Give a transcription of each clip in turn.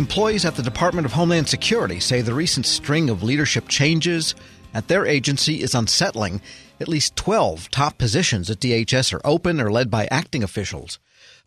Employees at the Department of Homeland Security say the recent string of leadership changes at their agency is unsettling. At least 12 top positions at DHS are open or led by acting officials.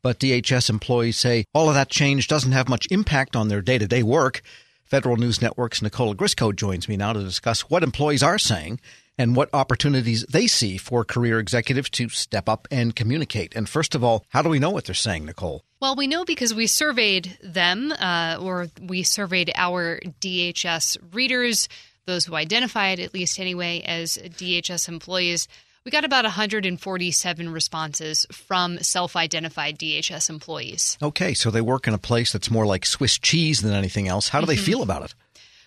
But DHS employees say all of that change doesn't have much impact on their day to day work. Federal News Network's Nicole Ogrysko joins me now to discuss what employees are saying and what opportunities they see for career executives to step up and communicate. And first of all, how do we know what they're saying, Nicole? Well, we know because we surveyed them, uh, or we surveyed our DHS readers, those who identified, at least anyway, as DHS employees. We got about 147 responses from self identified DHS employees. Okay, so they work in a place that's more like Swiss cheese than anything else. How do mm-hmm. they feel about it?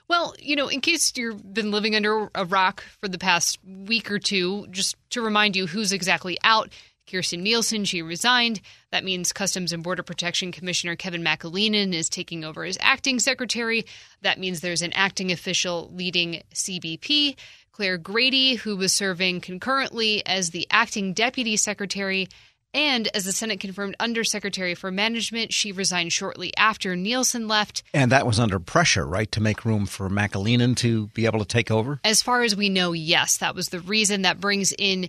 Well, you know, in case you've been living under a rock for the past week or two, just to remind you who's exactly out. Kirstjen Nielsen, she resigned. That means Customs and Border Protection Commissioner Kevin McAleenan is taking over as acting secretary. That means there's an acting official leading CBP. Claire Grady, who was serving concurrently as the acting deputy secretary, and as the Senate confirmed Undersecretary for Management, she resigned shortly after Nielsen left. And that was under pressure, right, to make room for McAleenan to be able to take over? As far as we know, yes. That was the reason that brings in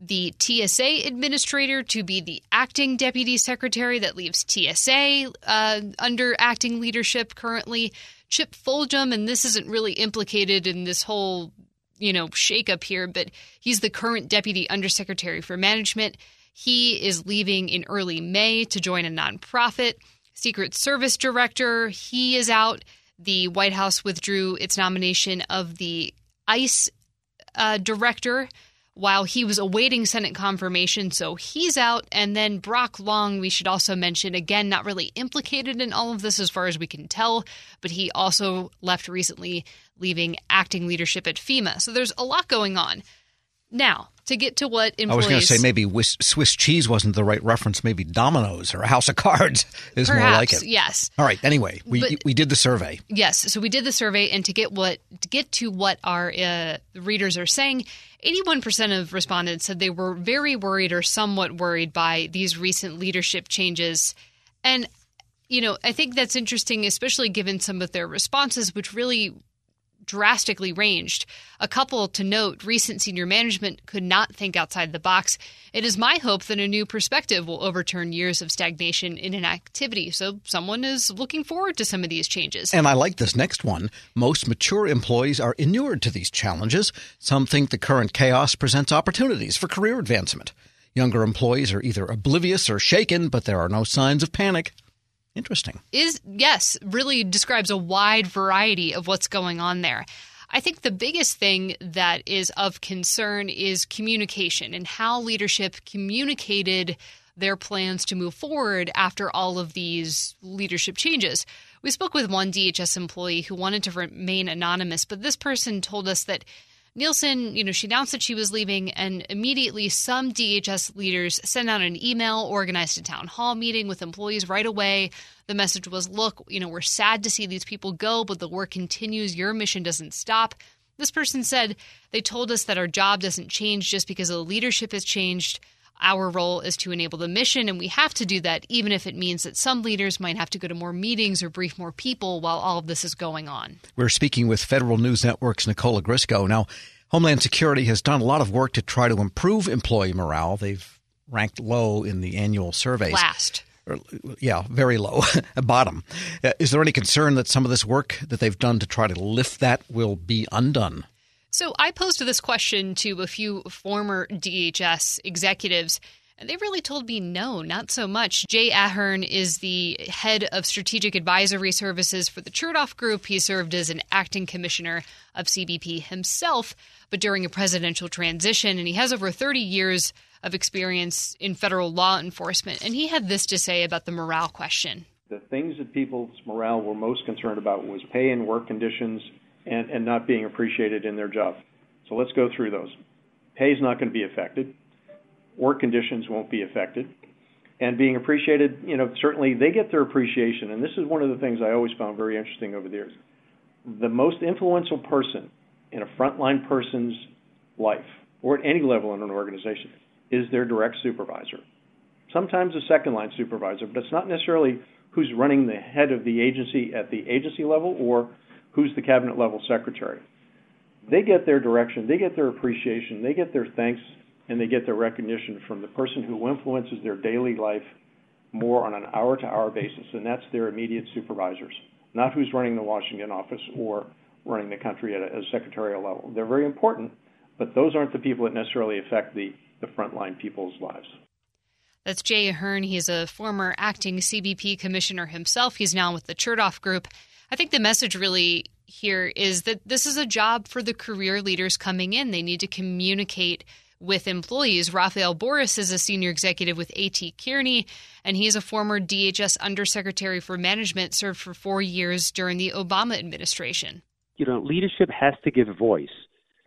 the TSA administrator to be the acting deputy secretary that leaves TSA uh, under acting leadership currently. Chip Fulghum, and this isn't really implicated in this whole, you know, shakeup here, but he's the current deputy undersecretary for management. He is leaving in early May to join a nonprofit. Secret Service director, he is out. The White House withdrew its nomination of the ICE uh, director while he was awaiting Senate confirmation, so he's out. And then Brock Long, we should also mention, again, not really implicated in all of this as far as we can tell, but he also left recently, leaving acting leadership at FEMA. So there's a lot going on. Now, to get to what employees. I was going to say maybe Swiss cheese wasn't the right reference. Maybe Domino's or a House of Cards is Perhaps, more like it. Yes. All right. Anyway, we but, we did the survey. Yes. So we did the survey, and to get what to get to what our uh, readers are saying, eighty-one percent of respondents said they were very worried or somewhat worried by these recent leadership changes, and. You know, I think that's interesting, especially given some of their responses, which really drastically ranged. A couple to note recent senior management could not think outside the box. It is my hope that a new perspective will overturn years of stagnation in inactivity. So someone is looking forward to some of these changes. And I like this next one. Most mature employees are inured to these challenges. Some think the current chaos presents opportunities for career advancement. Younger employees are either oblivious or shaken, but there are no signs of panic. Interesting. Is yes, really describes a wide variety of what's going on there. I think the biggest thing that is of concern is communication and how leadership communicated their plans to move forward after all of these leadership changes. We spoke with one DHS employee who wanted to remain anonymous, but this person told us that Nielsen, you know, she announced that she was leaving, and immediately some DHS leaders sent out an email, organized a town hall meeting with employees right away. The message was look, you know, we're sad to see these people go, but the work continues. Your mission doesn't stop. This person said, they told us that our job doesn't change just because the leadership has changed. Our role is to enable the mission, and we have to do that, even if it means that some leaders might have to go to more meetings or brief more people while all of this is going on. We're speaking with Federal News Network's Nicole Ogrysko. Now, Homeland Security has done a lot of work to try to improve employee morale. They've ranked low in the annual surveys. Last. yeah, very low, bottom. Uh, is there any concern that some of this work that they've done to try to lift that will be undone? So I posed this question to a few former DHS executives. And they really told me no, not so much. Jay Ahern is the head of strategic advisory services for the Chertoff Group. He served as an acting commissioner of CBP himself, but during a presidential transition, and he has over 30 years of experience in federal law enforcement. And he had this to say about the morale question. The things that people's morale were most concerned about was pay and work conditions and, and not being appreciated in their job. So let's go through those. Pay is not going to be affected. Work conditions won't be affected. And being appreciated, you know, certainly they get their appreciation. And this is one of the things I always found very interesting over the years. The most influential person in a frontline person's life, or at any level in an organization, is their direct supervisor. Sometimes a second line supervisor, but it's not necessarily who's running the head of the agency at the agency level or who's the cabinet level secretary. They get their direction, they get their appreciation, they get their thanks, and they get their recognition from the person who influences their daily life more on an hour to hour basis, and that's their immediate supervisors, not who's running the Washington office or running the country at a, a secretarial level. They're very important, but those aren't the people that necessarily affect the, the frontline people's lives. That's Jay Ahern. He's a former acting CBP commissioner himself. He's now with the Chertoff Group. I think the message really here is that this is a job for the career leaders coming in. They need to communicate with employees. Rafael Borras is a senior executive with AT Kearney, and he is a former DHS undersecretary for management, served for four years during the Obama administration. You know, leadership has to give voice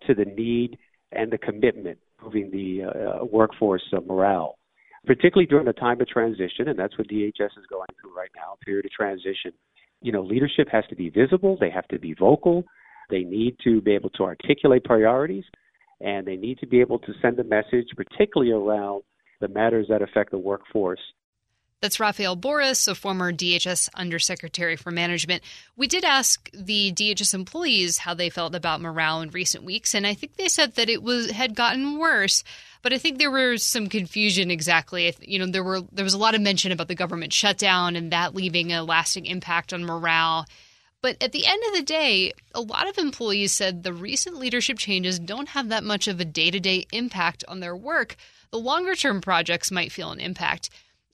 to the need and the commitment, moving the uh, workforce uh, morale particularly during a time of transition, and that's what DHS is going through right now, a period of transition. You know, leadership has to be visible, they have to be vocal, they need to be able to articulate priorities, and they need to be able to send a message, particularly around the matters that affect the workforce that's Rafael Borras, a former DHS Undersecretary for Management. We did ask the DHS employees how they felt about morale in recent weeks, and I think they said that it was had gotten worse. But I think there was some confusion exactly. You know, there were there was a lot of mention about the government shutdown and that leaving a lasting impact on morale. But at the end of the day, a lot of employees said the recent leadership changes don't have that much of a day to day impact on their work. The longer term projects might feel an impact.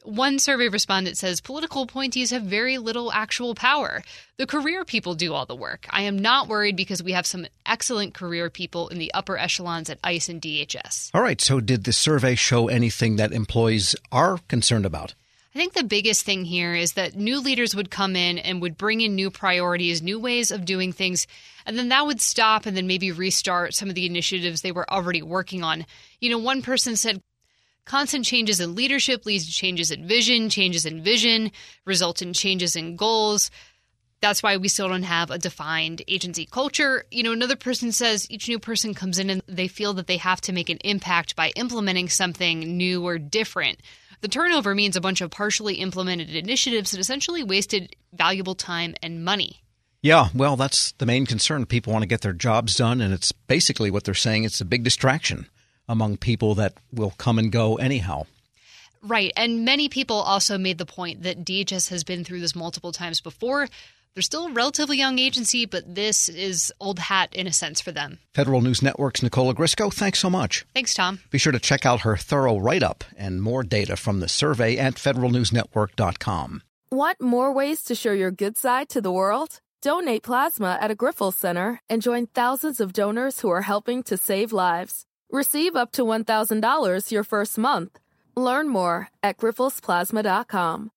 One survey respondent says political appointees have very little actual power. The career people do all the work. I am not worried because we have some excellent career people in the upper echelons at ICE and DHS. All right. So, did the survey show anything that employees are concerned about? I think the biggest thing here is that new leaders would come in and would bring in new priorities, new ways of doing things, and then that would stop and then maybe restart some of the initiatives they were already working on. You know, one person said, Constant changes in leadership leads to changes in vision, changes in vision result in changes in goals. That's why we still don't have a defined agency culture. You know, another person says each new person comes in and they feel that they have to make an impact by implementing something new or different. The turnover means a bunch of partially implemented initiatives that essentially wasted valuable time and money. Yeah, well, that's the main concern. People want to get their jobs done, and it's basically what they're saying it's a big distraction among people that will come and go anyhow. Right. And many people also made the point that DHS has been through this multiple times before. They're still a relatively young agency, but this is old hat in a sense for them. Federal News Network's Nicole Ogrysko, thanks so much. Thanks, Tom. Be sure to check out her thorough write up and more data from the survey at federalnewsnetwork.com. Want more ways to show your good side to the world? Donate plasma at a Grifols Center and join thousands of donors who are helping to save lives. Receive up to $1,000 your first month. Learn more at grifolsplasma.com.